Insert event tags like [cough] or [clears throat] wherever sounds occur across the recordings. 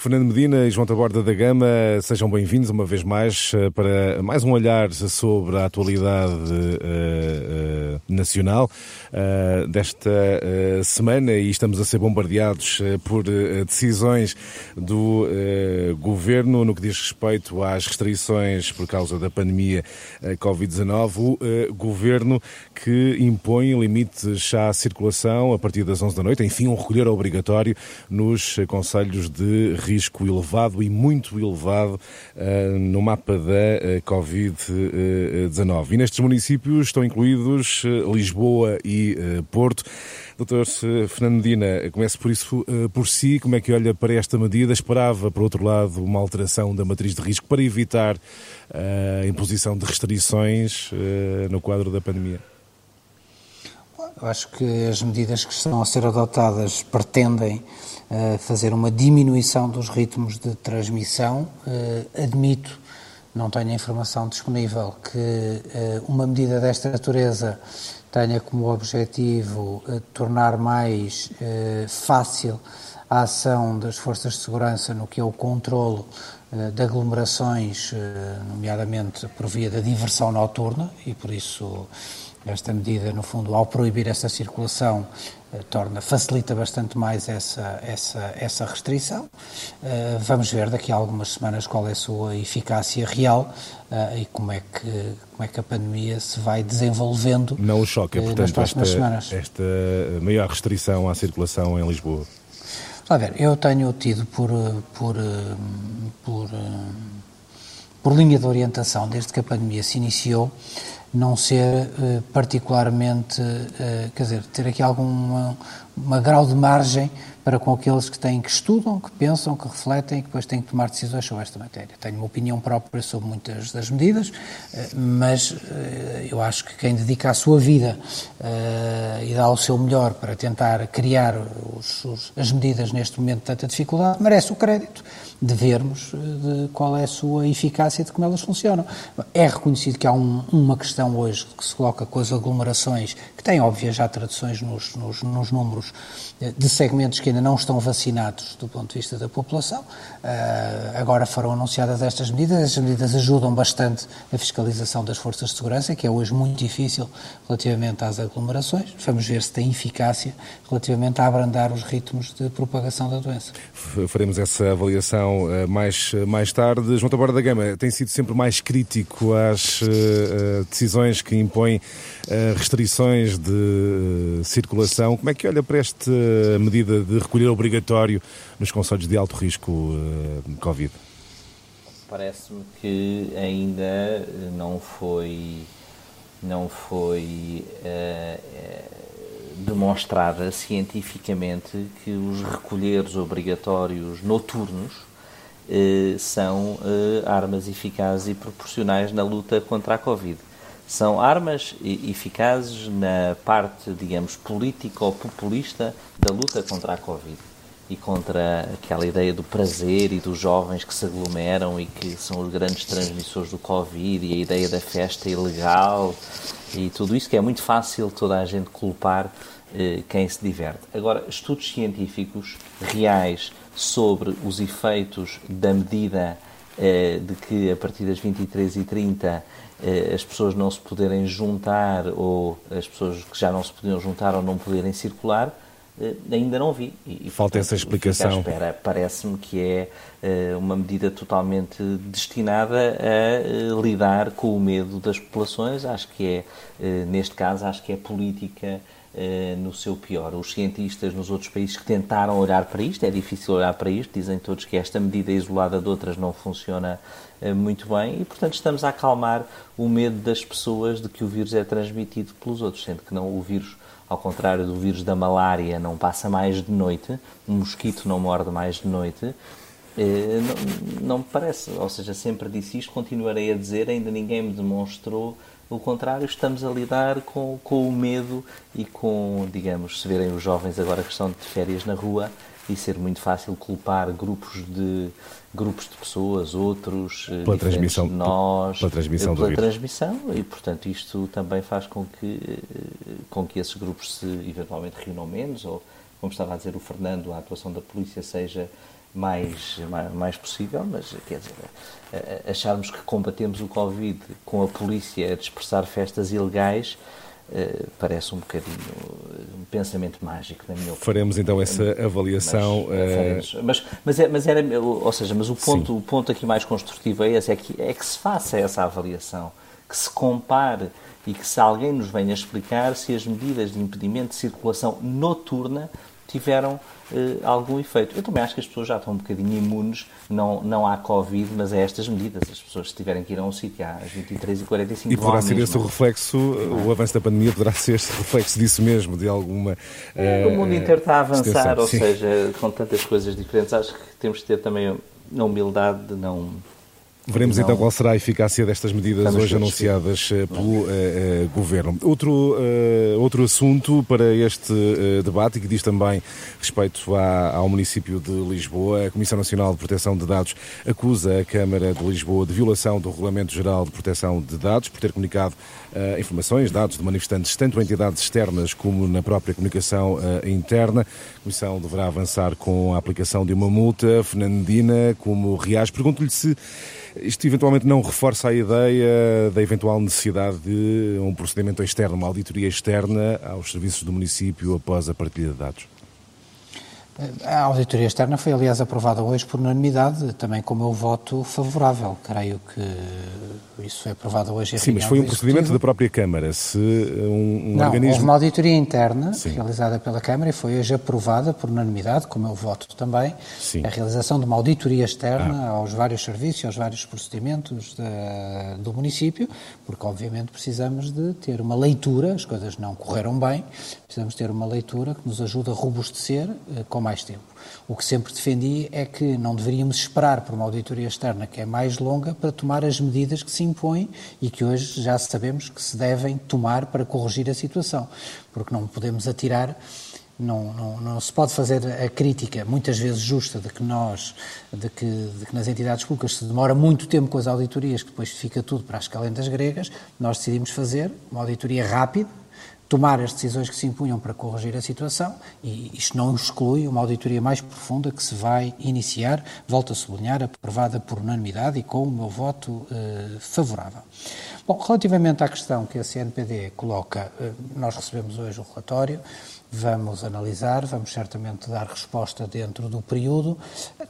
Fernando Medina e João Taborda da Gama, sejam bem-vindos uma vez mais eh, para mais um olhar sobre a atualidade uh, uh, nacional uh, desta semana e estamos a ser bombardeados por decisões do governo no que diz respeito às restrições por causa da pandemia Covid-19. O governo que impõe limites à circulação a partir das 11 da noite, enfim, um recolher obrigatório nos conselhos de risco elevado e muito elevado uh, no mapa da uh, Covid-19. E nestes municípios estão incluídos uh, Lisboa e Porto. Doutor Fernando Medina, comece por isso por si. Como é que olha para esta medida? Esperava, por outro lado, uma alteração da matriz de risco para evitar a imposição de restrições no quadro da pandemia? Eu acho que as medidas que estão a ser adotadas pretendem fazer uma diminuição dos ritmos de transmissão. Uh, admito, não tenho a informação disponível, que uh, uma medida desta natureza tenha como objetivo uh, tornar mais fácil a ação das forças de segurança no que é o controlo de aglomerações, nomeadamente por via da diversão noturna, e por isso esta medida, no fundo, ao proibir essa circulação, eh, torna, facilita bastante mais essa, essa, essa restrição. Uh, vamos ver daqui a algumas semanas qual é a sua eficácia real uh, e como é, que, como é que a pandemia se vai desenvolvendo Não o choca, uh, portanto, esta, semanas. esta maior restrição à circulação em Lisboa? A ver, eu tenho tido por, por, por, por linha de orientação, desde que a pandemia se iniciou, não ser uh, particularmente, uh, quer dizer, ter aqui algum uma grau de margem para com aqueles que têm, que estudam, que pensam, que refletem e que depois têm que tomar decisões sobre esta matéria. Tenho uma opinião própria sobre muitas das medidas, eh, mas eu acho que quem dedica a sua vida e dá o seu melhor para tentar criar os, os, as medidas neste momento de tanta dificuldade merece o crédito de vermos de qual é a sua eficácia e de como elas funcionam. É reconhecido que há um, uma questão hoje que se coloca com as aglomerações, que tem, óbvio, já traduções nos, nos, nos números eh, de segmentos que ainda não estão vacinados do ponto de vista da população. Uh, agora foram anunciadas estas medidas. Estas medidas ajudam bastante a fiscalização das forças de segurança, que é hoje muito difícil relativamente às aglomerações. Vamos ver se tem eficácia relativamente a abrandar os ritmos de propagação da doença. Faremos essa avaliação uh, mais, mais tarde. João Taborda da Gama tem sido sempre mais crítico às uh, decisões que impõem restrições de circulação. Como é que olha para esta medida de recolher obrigatório nos conselhos de alto risco Covid? Parece-me que ainda não foi não foi uh, demonstrada cientificamente que os recolheres obrigatórios noturnos são uh, armas eficazes e proporcionais na luta contra a Covid. São armas eficazes na parte, digamos, política ou populista da luta contra a Covid e contra aquela ideia do prazer e dos jovens que se aglomeram e que são os grandes transmissores do Covid e a ideia da festa ilegal e tudo isso que é muito fácil toda a gente culpar eh, quem se diverte. Agora, estudos científicos reais sobre os efeitos da medida eh, de que a partir das 23h30 eh, as pessoas não se poderem juntar ou as pessoas que já não se podiam juntar ou não poderem circular, eh, ainda não vi. E, Falta portanto, essa explicação. Parece-me que é uma medida totalmente destinada a lidar com o medo das populações. Acho que é, neste caso, acho que é política no seu pior. Os cientistas nos outros países que tentaram olhar para isto, é difícil olhar para isto, dizem todos que esta medida isolada de outras não funciona muito bem e, portanto, estamos a acalmar o medo das pessoas de que o vírus é transmitido pelos outros, sendo que não o vírus ao contrário do vírus da malária, não passa mais de noite, um mosquito não morde mais de noite, eh, não, não me parece. Ou seja, sempre disse isto, continuarei a dizer, ainda ninguém me demonstrou o contrário, estamos a lidar com, com o medo e com, digamos, se verem os jovens agora que estão de férias na rua, e ser muito fácil culpar grupos de grupos de pessoas, outros eh, pela transmissão, de nós, pela transmissão, pela transmissão e portanto isto também faz com que eh, com que esses grupos se eventualmente reúnam menos ou como estava a dizer o Fernando, a atuação da polícia seja mais, mais, possível, mas quer dizer, acharmos que combatemos o Covid com a polícia a dispersar festas ilegais Uh, parece um bocadinho um pensamento mágico, na minha opinião. Faremos então essa avaliação. Mas, uh... mas, mas, é, mas, era, ou seja, mas o ponto, o ponto aqui mais construtivo é esse, é que, é que se faça essa avaliação, que se compare e que se alguém nos venha explicar se as medidas de impedimento de circulação noturna tiveram uh, algum efeito. Eu também acho que as pessoas já estão um bocadinho imunes, não, não há Covid, mas a estas medidas. As pessoas, se tiverem que ir a um sítio às 23 e 45 E poderá ser esse o reflexo, o avanço da pandemia poderá ser esse reflexo disso mesmo, de alguma. Uh, o mundo inteiro está a avançar, ou seja, com tantas coisas diferentes, acho que temos que ter também a humildade de não Veremos não. então qual será a eficácia destas medidas Estamos hoje anunciadas uh, pelo uh, uh, Governo. Outro, outro assunto para este debate, que diz também respeito à, ao município de Lisboa, a Comissão Nacional de Proteção de Dados acusa a Câmara de Lisboa de violação do Regulamento Geral de Proteção de Dados por ter comunicado informações, dados de manifestantes, tanto em entidades externas como na própria comunicação interna. A Comissão deverá avançar com a aplicação de uma multa. Fernandina, como reage, pergunto-lhe se isto eventualmente não reforça a ideia da eventual necessidade de um procedimento externo, uma auditoria externa aos serviços do município após a partilha de dados? A auditoria externa foi, aliás, aprovada hoje por unanimidade, também com o meu voto favorável. Creio que isso foi aprovado hoje. Sim, mas foi um procedimento da própria Câmara. Se um, um Não, organismo. Houve uma auditoria interna Sim. realizada pela Câmara e foi hoje aprovada por unanimidade, com o meu voto também, Sim. a realização de uma auditoria externa ah. aos vários serviços, aos vários procedimentos de, do município, porque, obviamente, precisamos de ter uma leitura, as coisas não correram bem, precisamos ter uma leitura que nos ajude a robustecer eh, com mais tempo. O que sempre defendi é que não deveríamos esperar por uma auditoria externa que é mais longa para tomar as medidas que se impõem e que hoje já sabemos que se devem tomar para corrigir a situação, porque não podemos atirar não, não, não, se pode fazer a crítica, muitas vezes justa, de que nós, de que, de que, nas entidades públicas se demora muito tempo com as auditorias, que depois fica tudo para as calendas gregas. Nós decidimos fazer uma auditoria rápida, tomar as decisões que se impunham para corrigir a situação e isto não exclui uma auditoria mais profunda que se vai iniciar, volto a sublinhar, aprovada por unanimidade e com o meu voto eh, favorável. Bom, relativamente à questão que a CNPD coloca, eh, nós recebemos hoje o relatório, vamos analisar, vamos certamente dar resposta dentro do período.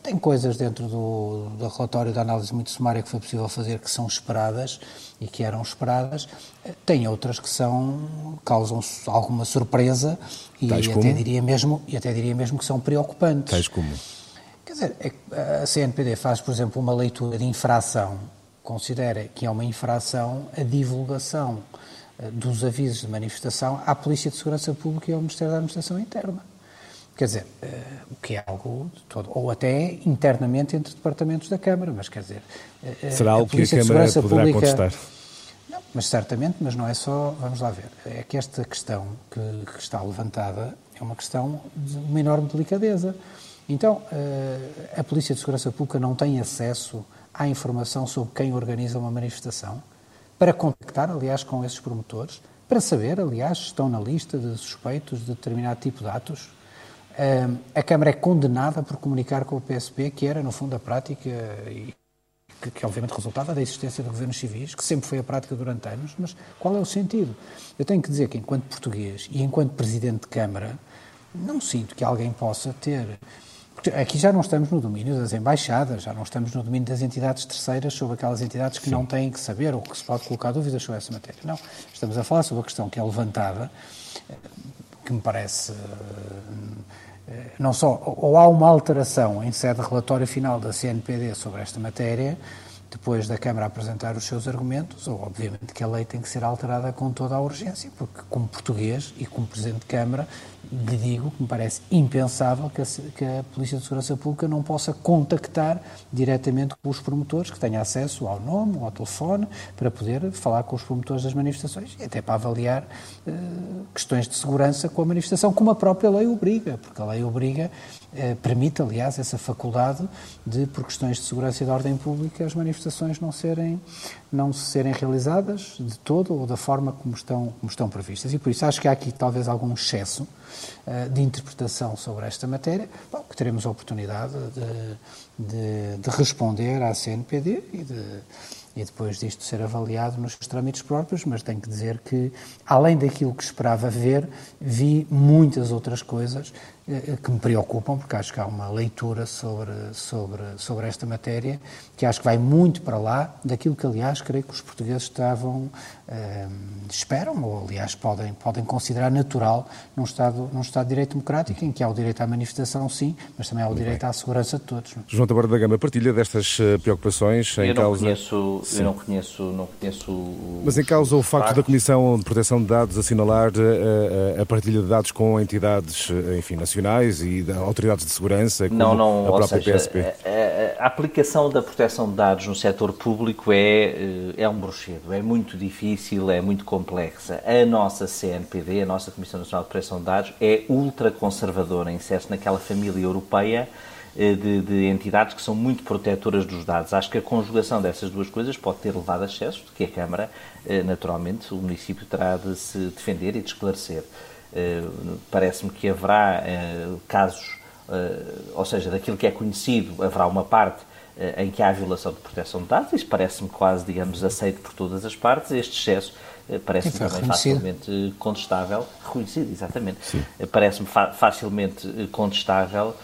Tem coisas dentro do, do relatório da análise muito sumária que foi possível fazer que são esperadas e que eram esperadas. Tem outras que são causam alguma surpresa e Tais até como? diria mesmo e até diria mesmo que são preocupantes. Tais como? Quer dizer, é a CNPD faz, por exemplo, uma leitura de infração, considera que é uma infração a divulgação dos avisos de manifestação à Polícia de Segurança Pública e ao Ministério da Administração Interna. Quer dizer, uh, o que é algo todo, ou até internamente entre departamentos da Câmara, mas quer dizer. Uh, Será algo que a Câmara poderá Pública, contestar? Não, mas certamente, mas não é só. Vamos lá ver. É que esta questão que, que está levantada é uma questão de uma enorme delicadeza. Então, a Polícia de Segurança Pública não tem acesso à informação sobre quem organiza uma manifestação? Para contactar, aliás, com esses promotores, para saber, aliás, se estão na lista de suspeitos de determinado tipo de atos. A Câmara é condenada por comunicar com o PSP, que era, no fundo, a prática e que, que, obviamente resultava da existência de governos civis, que sempre foi a prática durante anos, mas qual é o sentido? Eu tenho que dizer que, enquanto português e enquanto presidente de Câmara, não sinto que alguém possa ter Aqui já não estamos no domínio das embaixadas, já não estamos no domínio das entidades terceiras sobre aquelas entidades que Sim. não têm que saber ou que se pode colocar dúvidas sobre essa matéria. Não, estamos a falar sobre a questão que é levantada, eh, que me parece eh, não só ou há uma alteração em sede de relatório final da CNPD sobre esta matéria, depois da Câmara apresentar os seus argumentos, ou obviamente que a lei tem que ser alterada com toda a urgência, porque como português e como Presidente de Câmara lhe digo que me parece impensável que a, que a, Polícia de Segurança Pública não possa contactar diretamente com os promotores, que tenha acesso ao nome, ao telefone, para poder falar com os promotores das manifestações e até para avaliar uh, questões de segurança com a manifestação, como a própria lei obriga, porque a lei obriga, uh, permite, aliás, essa faculdade de, por questões de segurança e de ordem pública, as manifestações não serem, não serem realizadas de todo ou da forma como estão, como estão previstas. E por isso acho que há aqui talvez algum excesso de interpretação sobre esta matéria, bom, que teremos a oportunidade de, de, de responder à CNPD e de e depois disto ser avaliado nos trâmites próprios, mas tenho que dizer que, além daquilo que esperava ver, vi muitas outras coisas eh, que me preocupam, porque acho que há uma leitura sobre, sobre, sobre esta matéria que acho que vai muito para lá daquilo que, aliás, creio que os portugueses estavam, eh, esperam, ou, aliás, podem, podem considerar natural num Estado, num Estado de Direito Democrático, em que há o direito à manifestação, sim, mas também há o direito à segurança de todos. Não? É? João Tabarda da Gama, partilha destas eh, preocupações eu em não causa... Conheço, eu não conheço, não conheço... Mas em causa o facto da Comissão de Proteção de Dados assinalar a, a, a partilha de dados com entidades, enfim, nacionais, nacionais e da autoridades de segurança, como não, não, a própria seja, PSP? A, a, aplicação da proteção de dados no setor público é, eh, é um bruxedo, é muito difícil, é muito complexa. A nossa CNPD, a nossa Comissão Nacional de Proteção de Dados, é ultraconservadora, insere-se naquela família europeia eh, de, de, entidades que são muito protetoras dos dados. Acho que a conjugação dessas duas coisas pode ter levado a excesso, de que a Câmara, eh, naturalmente, o município terá de se defender e de esclarecer. Eh, parece-me que haverá eh, casos, eh, ou seja, daquilo que é conhecido, haverá uma parte em que há violação de proteção de dados, isso parece-me quase, digamos, aceito por todas as partes, este excesso parece-me também facilmente contestável, reconhecido, exatamente, parece-me fa facilmente contestável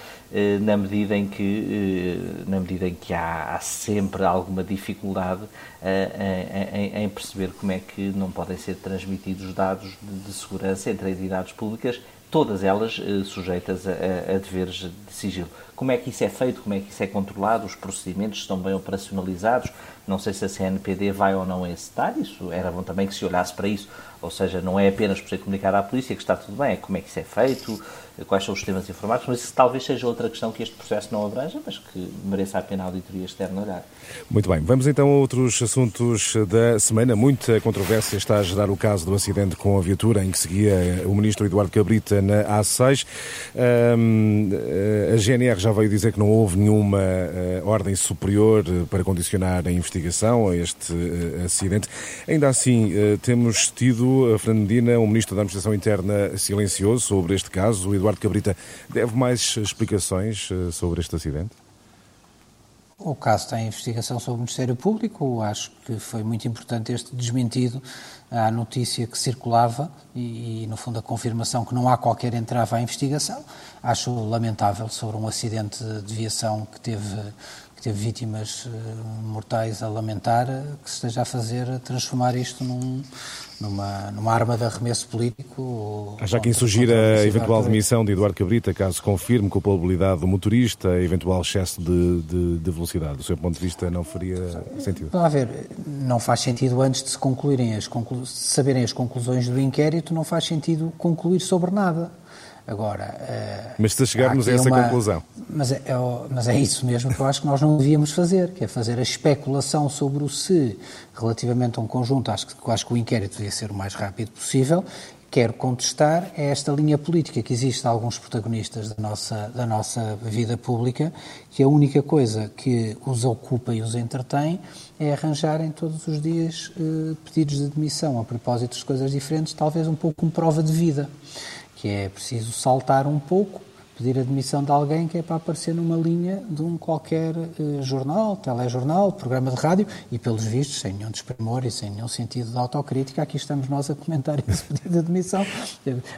na medida em que, eh, na medida em que há, há sempre alguma dificuldade eh, em, em, perceber como é que não podem ser transmitidos dados de, de segurança entre entidades públicas, todas elas sujeitas a, a, deveres de sigilo. Como é que isso é feito? Como é que isso é controlado? Os procedimentos estão bem operacionalizados? Não sei se a CNPD vai ou não a esse isso era bom também que se olhasse para isso, ou seja, não é apenas por ser comunicado à polícia que está tudo bem, é como é que isso é feito, quais são os sistemas informáticos, mas isso talvez seja outra questão que este processo não abranja, mas que mereça a pena a auditoria externa olhar. Muito bem, vamos então a outros assuntos da semana. Muita controvérsia está a gerar o caso do acidente com a viatura em que seguia o ministro Eduardo Cabrita na A6. Um, a GNR já veio dizer que não houve nenhuma uh, ordem superior para condicionar a investigação a este acidente. Ainda assim, temos tido, a Fernandina, o ministro da Administração Interna silencioso sobre este caso. O Eduardo Cabrita deve mais explicações sobre este acidente? O caso está em investigação sobre o Ministério Público. Acho que foi muito importante este desmentido à notícia que circulava e, e, no fundo, a confirmação que não há qualquer entrave à investigação. Acho lamentável sobre um acidente de viação que teve que teve vítimas uh, mortais a lamentar, que se esteja a fazer a transformar isto num, numa, numa arma de arremesso político. Há já quem sugira a eventual demissão de Eduardo Cabrita, caso confirme culpabilidade do motorista, eventual excesso de, de, de, velocidade. Do seu ponto de vista, não faria sentido? Vamos ver, não faz sentido antes de se concluírem as conclu... saberem as conclusões do inquérito, não faz sentido concluir sobre nada. Agora, uh, mas se chegarmos a essa uma, conclusão. Mas é, é, mas é isso mesmo que eu acho que nós não devíamos fazer, que é fazer a especulação sobre o se relativamente a um conjunto. Acho que, acho que o inquérito devia ser o mais rápido possível. Quero contestar é esta linha política que existe a alguns protagonistas da nossa, da nossa vida pública, que a única coisa que os ocupa e os entretém é arranjarem todos os dias uh, pedidos de demissão a propósito de coisas diferentes, talvez um pouco como prova de vida que é preciso saltar um pouco, pedir a demissão de alguém que é para aparecer numa linha de um qualquer eh, jornal, telejornal, programa de rádio, e pelos vistos, sem nenhum desprimor e sem nenhum sentido de autocrítica, aqui estamos nós a comentar [laughs] esse pedido de demissão.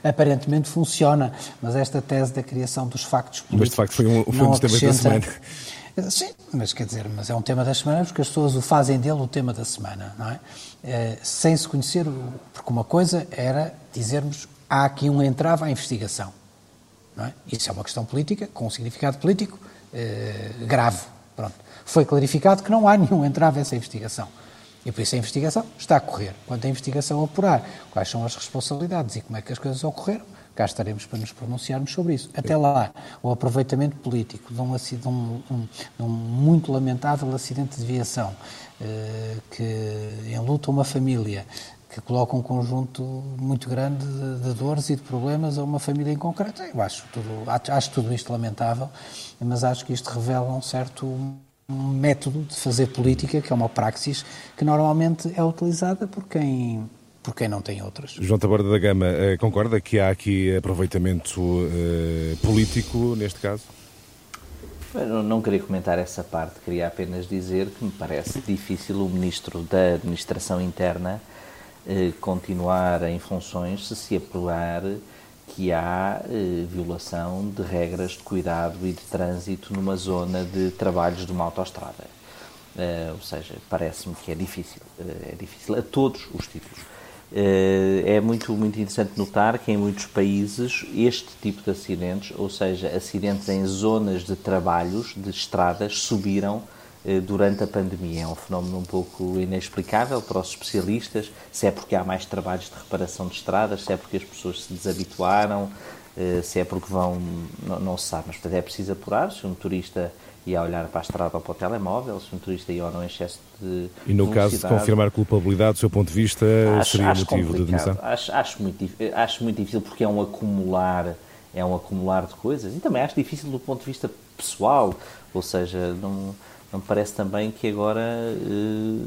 Aparentemente funciona, mas esta tese da criação dos factos políticos... Mas de facto foi um, foi um dos temas da semana. [laughs] Sim, mas quer dizer, mas é um tema da semana porque as pessoas o fazem dele o tema da semana, não é? é sem se conhecer, porque uma coisa era dizermos há aqui um entrave à investigação. É? Isso é uma questão política, com um significado político eh, grave. Pronto. Foi clarificado que não há [laughs] nenhum entrave a essa investigação. E por isso a investigação está a correr. Quanto à investigação apurar, quais são as responsabilidades e como é que as coisas ocorreram, cá estaremos para nos pronunciarmos sobre isso. Até lá, o aproveitamento político de um, de um, um, um muito lamentável acidente de viação eh, que enluta uma família, que coloca um conjunto muito grande de, de, dores e de problemas a uma família em concreto. Eu acho tudo, acho tudo isto lamentável, mas acho que isto revela um certo método de fazer política, que é uma praxis, que normalmente é utilizada por quem por quem não tem outras. João Taborda da Gama, eh, concorda que há aqui aproveitamento uh, político neste caso? Eu não queria comentar essa parte, queria apenas dizer que me parece difícil o Ministro da Administração Interna eh, continuar em funções se se apurar que há eh, violação de regras de cuidado e de trânsito numa zona de trabalhos de uma autoestrada. Eh, ou seja, parece-me que é difícil, é difícil a todos os títulos. É muito, muito interessante notar que em muitos países este tipo de acidentes, ou seja, acidentes em zonas de trabalhos, de estradas, subiram durante a pandemia. É um fenómeno um pouco inexplicável para os especialistas, se é porque há mais trabalhos de reparação de estradas, se é porque as pessoas se desabituaram, eh, se é porque vão, não, não se sabe, mas portanto é preciso apurar se um turista ia olhar para a estrada ou para o telemóvel, se um turista ia ou não em excesso de E no caso de confirmar culpabilidade, do seu ponto de vista, acho, seria acho motivo de admissão? Acho, acho, muito, acho muito difícil porque é um acumular é um acumular de coisas. E também acho difícil do ponto de vista pessoal, ou seja, não não parece também que agora uh,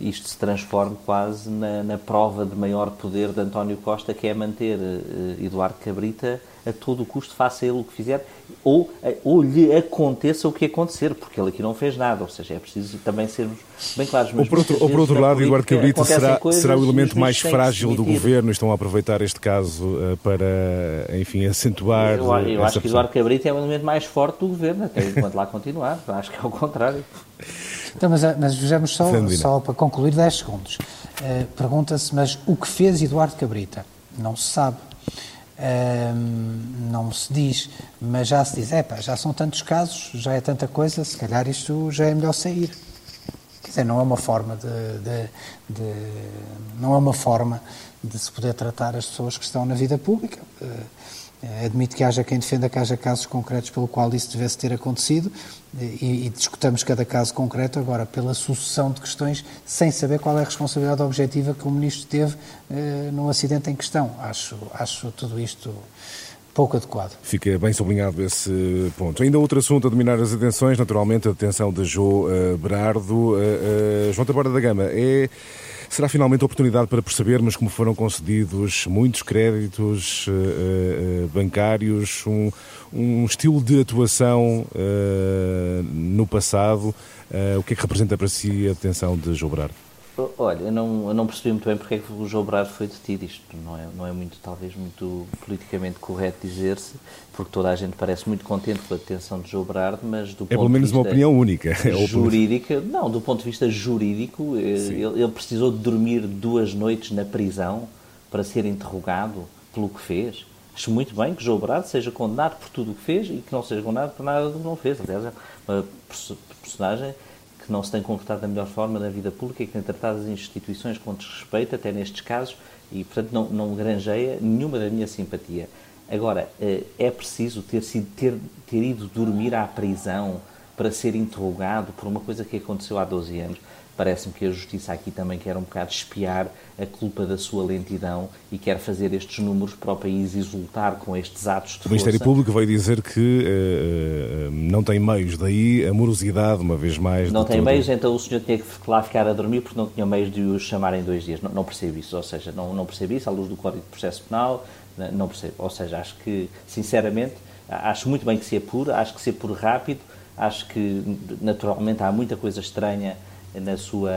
isto se transforme quase na, na, prova de maior poder de António Costa, que é manter uh, Eduardo Cabrita a todo o custo, faça ele o que fizer, ou, uh, ou lhe aconteça o que acontecer, porque ele aqui não fez nada, ou seja, é preciso também sermos bem claros. Mas ou por outro, ou por outro lado, Eduardo Cabrita será, será o elemento mais frágil do governo, estão a aproveitar este caso para, enfim, acentuar. Eu, eu acho que Eduardo Cabrita é o elemento mais forte do governo, até enquanto lá continuar, acho que é o contrário. Então, mas, eh, mas vejamos só, só para concluir 10 segundos. Uh, Pergunta-se, mas o que fez Eduardo Cabrita? Não se sabe. Uh, não se diz, mas já se diz, é já são tantos casos, já é tanta coisa, se calhar isto já é melhor sair. Quer dizer, não é uma forma de, de, de não é uma forma de se poder tratar as pessoas que estão na vida pública. Uh, admito que haja quem defenda que haja casos concretos pelo qual isso devesse ter acontecido e, e, discutamos cada caso concreto agora pela sucessão de questões sem saber qual é a responsabilidade objetiva que o Ministro teve eh, no acidente em questão. Acho, acho tudo isto pouco adequado. Fica bem sublinhado esse ponto. Ainda outro assunto a dominar as atenções, naturalmente a detenção de João uh, Berardo. Uh, uh, João Taborda da Gama, é Será finalmente a oportunidade para percebermos como foram concedidos muitos créditos uh, uh, bancários, um, um, estilo de atuação uh, no passado. o que é que representa para si a detenção de Jobrar? Olha, eu não, eu não percebi muito bem porque é que o João Brás foi detido. Isto não é, não é muito, talvez, muito politicamente correto dizer-se, porque toda a gente parece muito contente com a detenção de João Brás, mas do É pelo menos uma opinião única. É jurídica, não, do ponto de vista jurídico, eh, ele, ele, precisou de dormir duas noites na prisão para ser interrogado pelo que fez. Acho muito bem que João Brás seja condenado por tudo o que fez e que não seja condenado por nada do que não fez. Aliás, é uma personagem não se tem comportado da melhor forma na vida pública e que tem tratado as instituições com desrespeito, até nestes casos, e, portanto, não, não granjeia nenhuma da minha simpatia. Agora, eh, é preciso ter, sido, ter, ter ido dormir à prisão para ser interrogado por uma coisa que aconteceu há 12 anos parece-me que a Justiça aqui também quer um bocado espiar a culpa da sua lentidão e quer fazer estes números para o país exultar com estes atos de O Ministério. Público vai dizer que uh, não tem meios, daí a morosidade, uma vez mais. Não tem todo... meios, então o senhor tinha que lá ficar a dormir porque não tinha meios de o chamar em dois dias. Não, não percebo isso, ou seja, não, não percebo isso à luz do Código de Processo Penal, não percebo. Ou seja, acho que, sinceramente, acho muito bem que se apure, acho que se apure rápido, acho que naturalmente há muita coisa estranha na sua,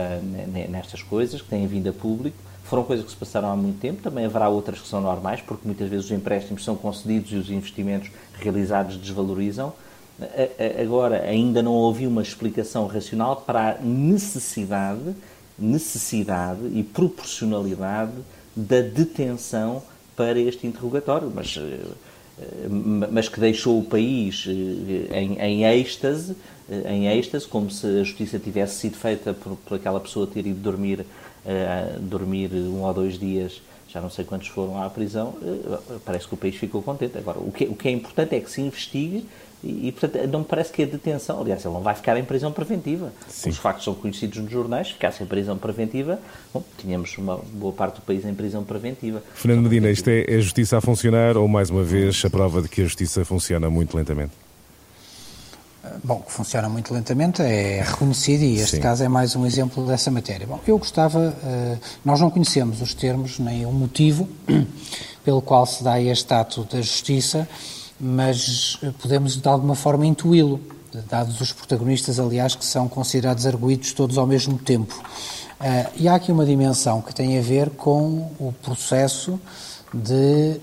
nestas coisas que têm vindo a público. Foram coisas que se passaram há muito tempo, também haverá outras que são normais, porque muitas vezes os empréstimos são concedidos e os investimentos realizados desvalorizam. Agora, ainda não houve uma explicação racional para a necessidade, necessidade e proporcionalidade da detenção para este interrogatório, mas, eh, mas que deixou o país eh, em, em êxtase eh, em êxtase, como se a justiça tivesse sido feita por, por aquela pessoa ter ido dormir, uh, dormir um ou dois dias, já não sei quantos foram à prisão, uh, parece que o país ficou contente. Agora, o que, o que é importante é que se investigue e, e, portanto, não me parece que a detenção, aliás, ele não vai ficar em prisão preventiva. Sim. Os factos são conhecidos nos jornais, se ficasse em prisão preventiva, bom, tínhamos uma boa parte do país em prisão preventiva. Fernando Medina, isto é, é a justiça a funcionar ou, mais uma vez, a prova de que a justiça funciona muito lentamente? Bom, que funciona muito lentamente, é reconhecido e este Sim. caso é mais um exemplo dessa matéria. Bom, eu gostava, nós não conhecemos os termos nem o motivo [clears throat] pelo qual se dá este ato da justiça, mas podemos de alguma forma intuí-lo, dados os protagonistas, aliás, que são considerados arguídos todos ao mesmo tempo. Uh, e há aqui uma dimensão que tem a ver com o processo de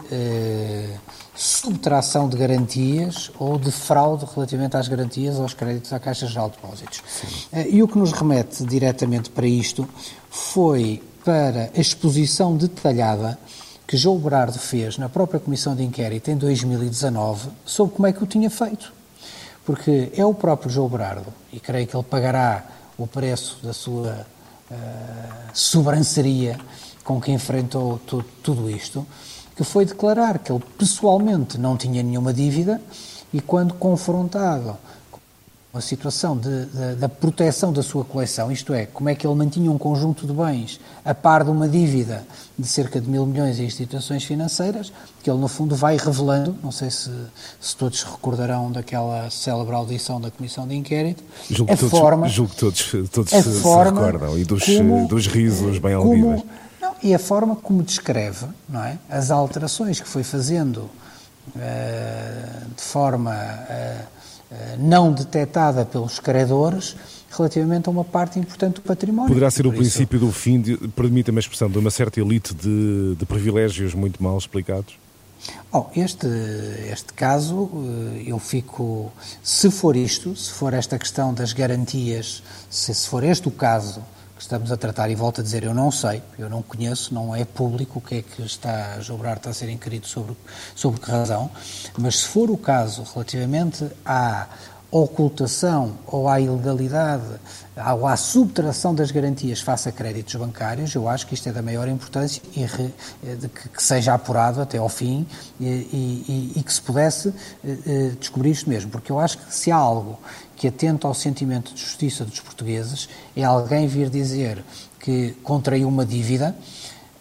subtração de garantias ou de fraude relativamente às garantias aos créditos à Caixa Geral de Depósitos. Uh, e o que nos remete diretamente para isto foi para a exposição detalhada que João Berardo fez na própria Comissão de Inquérito em 2019 sobre como é que o tinha feito. Porque é o próprio João Berardo, e creio que ele pagará o preço da sua uh, sobranceria com que enfrentou tu, tudo isto, que foi declarar que ele pessoalmente não tinha nenhuma dívida e quando confrontado uma situação de, de, da proteção da sua coleção, isto é, como é que ele mantinha um conjunto de bens a par de uma dívida de cerca de mil milhões em instituições financeiras, que ele no fundo vai revelando, não sei se, se todos recordarão daquela célebre audição da Comissão de Inquérito, julgo a todos, forma... Julgo que todos, todos se, se, recordam, e dos, como, dos risos bem aludidos. E a forma como descreve não é, as alterações que foi fazendo uh, de forma... Uh, não detectada pelos credores relativamente a uma parte importante do património. Poderá ser o princípio do fim, permita-me a expressão, de uma certa elite de, de privilégios muito mal explicados? Oh, este, este caso, eu fico. Se for isto, se for esta questão das garantias, se, se for este o caso estamos a tratar, e volto a dizer, eu não sei, eu não conheço, não é público o que é que está, Jobrar está a ser inquirido sobre, sobre que razão, mas se for o caso relativamente à ocultação ou à ilegalidade ou à subtração das garantias face a créditos bancários, eu acho que isto é da maior importância e re, de que, seja apurado até ao fim e, e, e que se pudesse eh, eh, descobrir isto mesmo, porque eu acho que se há algo que atenta ao sentimento de justiça dos portugueses é alguém vir dizer que contraiu uma dívida,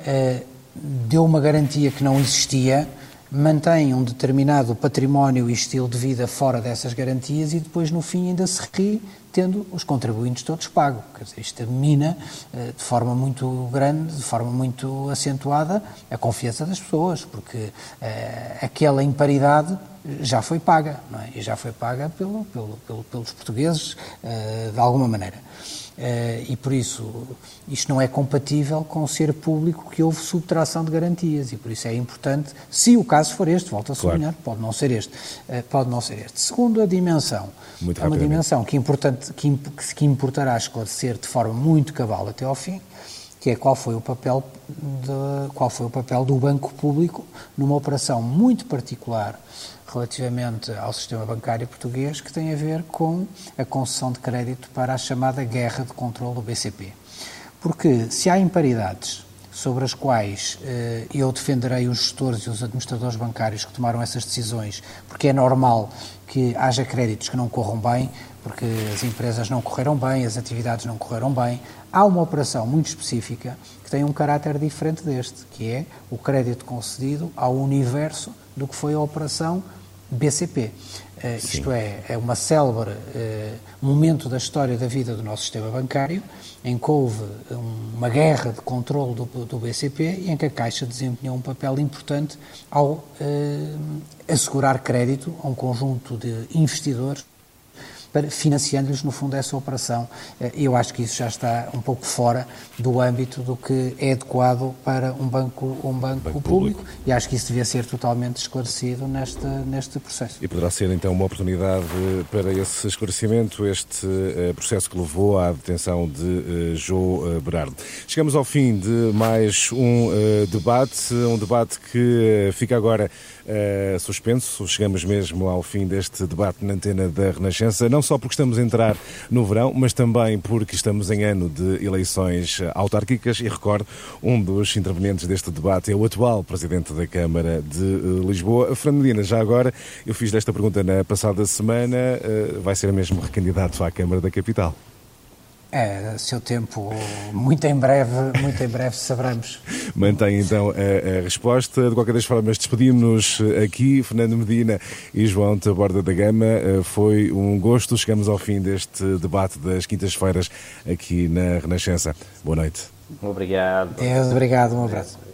eh, deu uma garantia que não existia, mantém um determinado património e estilo de vida fora dessas garantias e depois no fim ainda se ri tendo os contribuintes todos pagos. Quer dizer, isto mina eh, de forma muito grande, de forma muito acentuada, a confiança das pessoas, porque eh, aquela imparidade já foi paga, é? E já foi paga pelo, pelo, pelo, pelos portugueses uh, de alguma maneira. Uh, e por isso, isto não é compatível com ser público que houve subtração de garantias e por isso é importante, se o caso for este, volto a sublinhar, claro. pode não ser este, uh, pode não ser este. Segundo a dimensão, muito é uma dimensão que, importante, que, que importará esclarecer de forma muito cabal até ao fim, que é qual foi o papel de, qual foi o papel do banco público numa operação muito particular relativamente ao sistema bancário português que tem a ver com a concessão de crédito para a chamada guerra de controle do BCP. Porque se há imparidades sobre as quais eh, eu defenderei os gestores e os administradores bancários que tomaram essas decisões, porque é normal que haja créditos que não corram bem, porque as empresas não correram bem, as atividades não correram bem. Há uma operação muito específica que tem um caráter diferente deste, que é o crédito concedido ao universo do que foi a operação BCP. Uh, eh, isto é, é uma célebre uh, momento da história da vida do nosso sistema bancário, em que houve uma guerra de controle do, do BCP e em que a Caixa desempenhou um papel importante ao uh, assegurar crédito a um conjunto de investidores financiando-lhes, no fundo, essa operação. Eh, eu acho que isso já está um pouco fora do âmbito do que é adequado para um banco, um banco, banco público, público, e acho que isso devia ser totalmente esclarecido neste, neste processo. E poderá ser, então, uma oportunidade para esse esclarecimento, este uh, processo que levou à detenção de uh, João Berardo. Chegamos ao fim de mais um debate, um debate que fica agora suspenso. Chegamos mesmo ao fim deste debate na antena da Renascença. Não não só porque estamos a entrar no verão, mas também porque estamos em ano de eleições autárquicas e recordo, um dos intervenientes deste debate é o atual Presidente da Câmara de eh, Lisboa, Fernando Medina. Já agora, eu fiz desta pergunta na passada semana, eh, vai ser mesmo recandidato à Câmara da Capital? É, seu tempo, muito em breve, muito em breve saberemos. Mantém então a, a resposta. De qualquer das formas, despedimos-nos aqui, Fernando Medina e João Taborda da Gama. Eh, foi um gosto. Chegamos ao fim deste debate das quintas-feiras aqui na Renascença. Boa noite. Obrigado. Deus, obrigado. Um abraço.